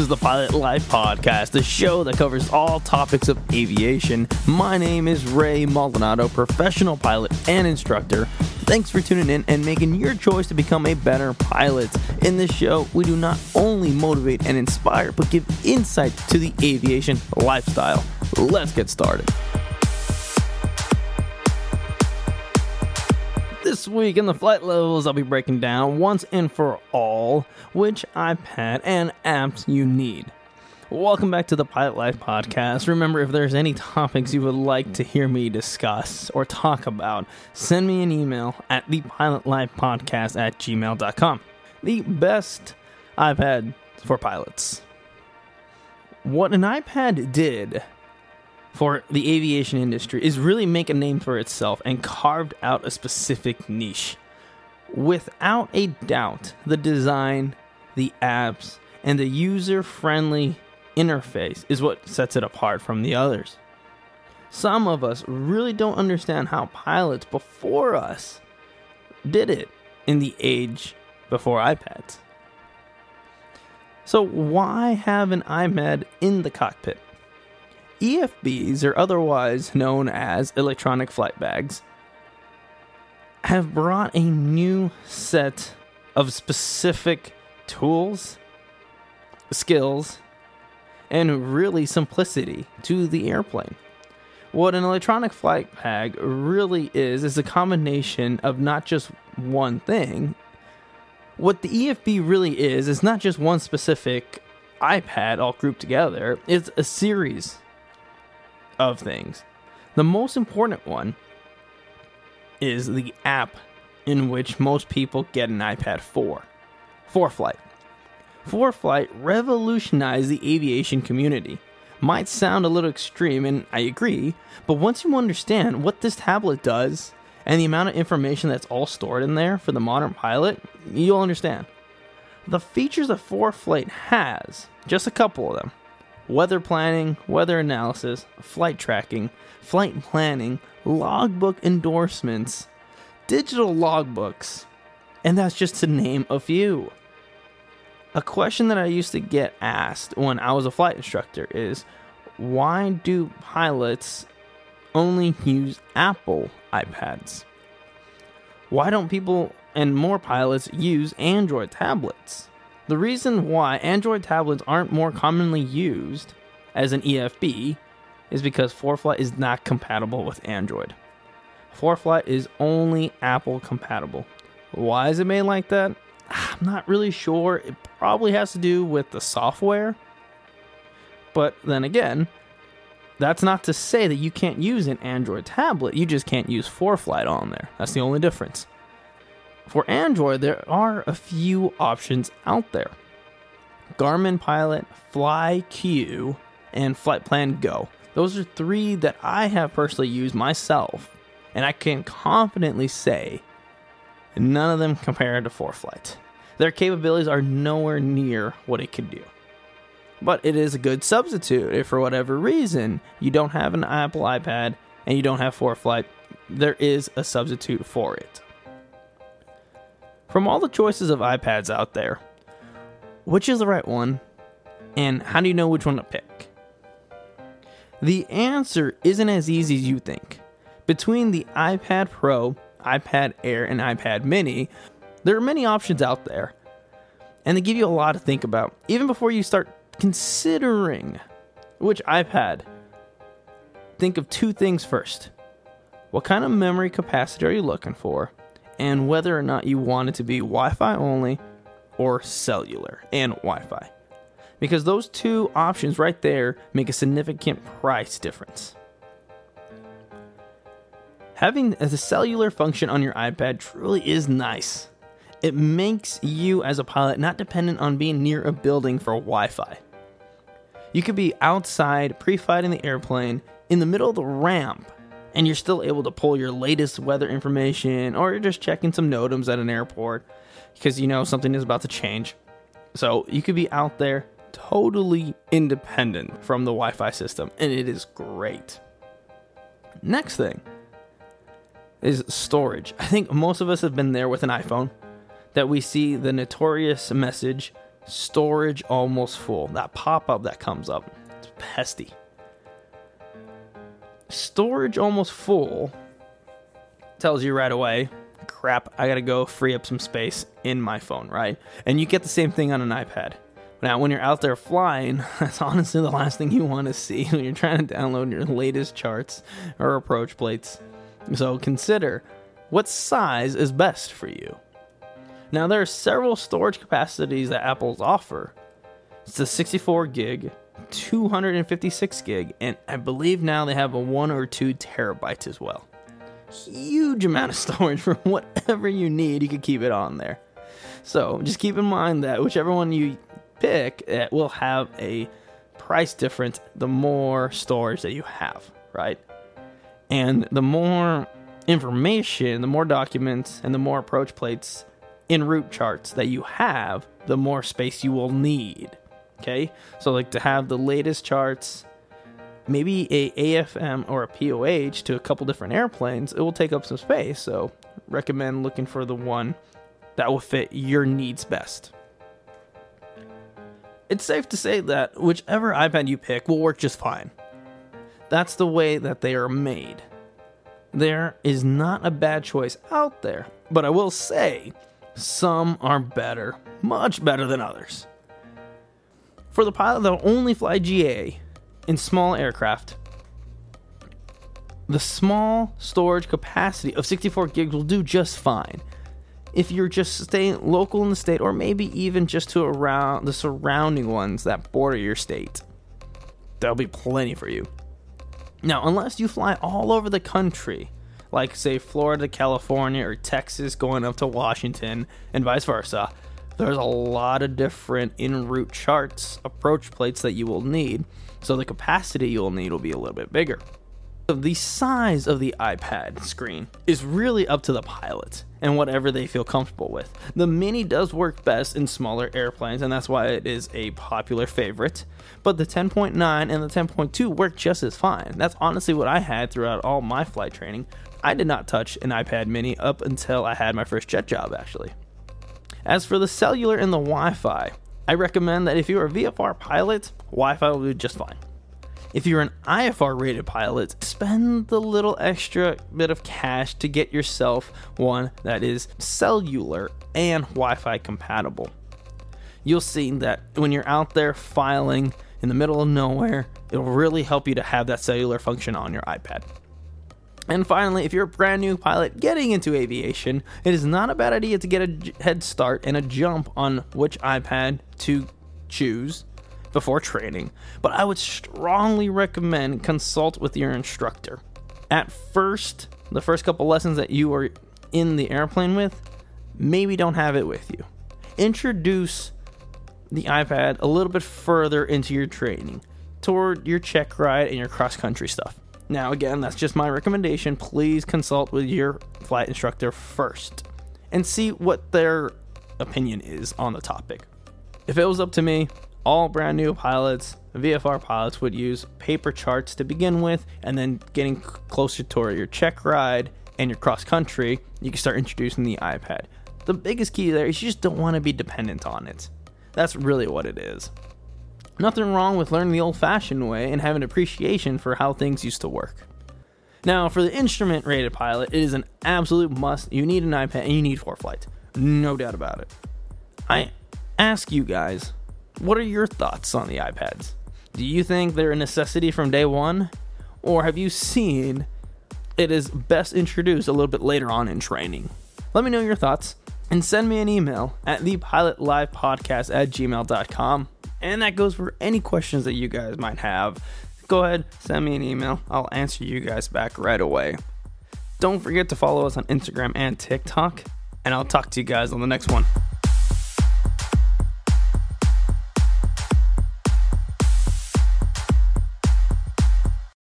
is the Pilot Life Podcast, the show that covers all topics of aviation. My name is Ray Maldonado, professional pilot and instructor. Thanks for tuning in and making your choice to become a better pilot. In this show, we do not only motivate and inspire, but give insight to the aviation lifestyle. Let's get started. This week in the flight levels, I'll be breaking down once and for all which iPad and apps you need. Welcome back to the Pilot Life Podcast. Remember, if there's any topics you would like to hear me discuss or talk about, send me an email at thepilotlifepodcast at gmail.com. The best iPad for pilots. What an iPad did for the aviation industry is really make a name for itself and carved out a specific niche. Without a doubt, the design, the apps, and the user friendly interface is what sets it apart from the others. Some of us really don't understand how pilots before us did it in the age before iPads. So, why have an iPad in the cockpit? EFBs, or otherwise known as electronic flight bags, have brought a new set of specific tools, skills, and really simplicity to the airplane. What an electronic flight bag really is, is a combination of not just one thing. What the EFB really is, is not just one specific iPad all grouped together, it's a series of things. The most important one is the app in which most people get an iPad 4. ForeFlight. ForeFlight revolutionized the aviation community. Might sound a little extreme, and I agree, but once you understand what this tablet does and the amount of information that's all stored in there for the modern pilot, you'll understand. The features that ForeFlight has, just a couple of them, weather planning, weather analysis, flight tracking, flight planning, logbook endorsements, digital logbooks, and that's just to name a few. A question that I used to get asked when I was a flight instructor is why do pilots only use Apple iPads? Why don't people and more pilots use Android tablets? The reason why Android tablets aren't more commonly used as an EFB is because ForeFlight is not compatible with Android. ForeFlight is only Apple compatible. Why is it made like that? I'm not really sure. It probably has to do with the software. But then again, that's not to say that you can't use an Android tablet. You just can't use ForeFlight on there. That's the only difference. For Android, there are a few options out there Garmin Pilot, FlyQ, and Flight Plan Go. Those are three that I have personally used myself, and I can confidently say none of them compare to ForeFlight. Their capabilities are nowhere near what it could do. But it is a good substitute if, for whatever reason, you don't have an Apple iPad and you don't have ForeFlight, there is a substitute for it. From all the choices of iPads out there, which is the right one, and how do you know which one to pick? The answer isn't as easy as you think. Between the iPad Pro, iPad Air, and iPad Mini, there are many options out there, and they give you a lot to think about, even before you start considering which iPad. Think of two things first. What kind of memory capacity are you looking for? And whether or not you want it to be Wi Fi only or cellular and Wi Fi. Because those two options right there make a significant price difference. Having the cellular function on your iPad truly is nice. It makes you, as a pilot, not dependent on being near a building for Wi Fi. You could be outside pre fighting the airplane in the middle of the ramp and you're still able to pull your latest weather information or you're just checking some NOTAMs at an airport because you know something is about to change. So you could be out there totally independent from the Wi Fi system, and it is great. Next thing is storage. I think most of us have been there with an iPhone that we see the notorious message storage almost full. That pop up that comes up, it's pesty. Storage almost full tells you right away, crap, I gotta go free up some space in my phone, right? And you get the same thing on an iPad. Now, when you're out there flying, that's honestly the last thing you want to see when you're trying to download your latest charts or approach plates. So consider what size is best for you. Now, there are several storage capacities that Apple's offer. It's the 64 gig, 256 gig, and I believe now they have a 1 or 2 terabytes as well. Huge amount of storage for whatever you need, you can keep it on there. So just keep in mind that whichever one you pick, it will have a price difference the more storage that you have, right? And the more information, the more documents, and the more approach plates in route charts that you have, the more space you will need. Okay, so like to have the latest charts, maybe a AFM or a POH to a couple different airplanes, it will take up some space. So recommend looking for the one that will fit your needs best. It's safe to say that whichever iPad you pick will work just fine. That's the way that they are made. There is not a bad choice out there, but I will say some are better, much better than others. For the pilot that will only fly GA in small aircraft, the small storage capacity of 64 gigs will do just fine. If you're just staying local in the state, or maybe even just to around the surrounding ones that border your state, there'll be plenty for you. Now, unless you fly all over the country, like say Florida, California, or Texas going up to Washington, and vice versa, there's a lot of different in route charts, approach plates that you will need, so the capacity you'll need will be a little bit bigger. The size of the iPad screen is really up to the pilot and whatever they feel comfortable with. The Mini does work best in smaller airplanes, and that's why it is a popular favorite. But the 10.9 and the 10.2 work just as fine. That's honestly what I had throughout all my flight training. I did not touch an iPad Mini up until I had my first jet job, actually. As for the cellular and the Wi Fi, I recommend that if you're a VFR pilot, Wi Fi will be just fine. If you're an IFR rated pilot, spend the little extra bit of cash to get yourself one that is cellular and Wi Fi compatible. You'll see that when you're out there filing in the middle of nowhere, it'll really help you to have that cellular function on your iPad. And finally, if you're a brand new pilot getting into aviation, it is not a bad idea to get a head start and a jump on which iPad to choose before training, but I would strongly recommend consult with your instructor. At first, the first couple lessons that you are in the airplane with, maybe don't have it with you. Introduce the iPad a little bit further into your training toward your check ride and your cross country stuff. Now, again, that's just my recommendation. Please consult with your flight instructor first and see what their opinion is on the topic. If it was up to me, all brand new pilots, VFR pilots, would use paper charts to begin with, and then getting closer to your check ride and your cross country, you can start introducing the iPad. The biggest key there is you just don't want to be dependent on it. That's really what it is. Nothing wrong with learning the old fashioned way and having appreciation for how things used to work. Now, for the instrument rated pilot, it is an absolute must. You need an iPad and you need ForeFlight. No doubt about it. I ask you guys, what are your thoughts on the iPads? Do you think they're a necessity from day one? Or have you seen it is best introduced a little bit later on in training? Let me know your thoughts and send me an email at thepilotlivepodcast at gmail.com. And that goes for any questions that you guys might have. Go ahead, send me an email. I'll answer you guys back right away. Don't forget to follow us on Instagram and TikTok. And I'll talk to you guys on the next one.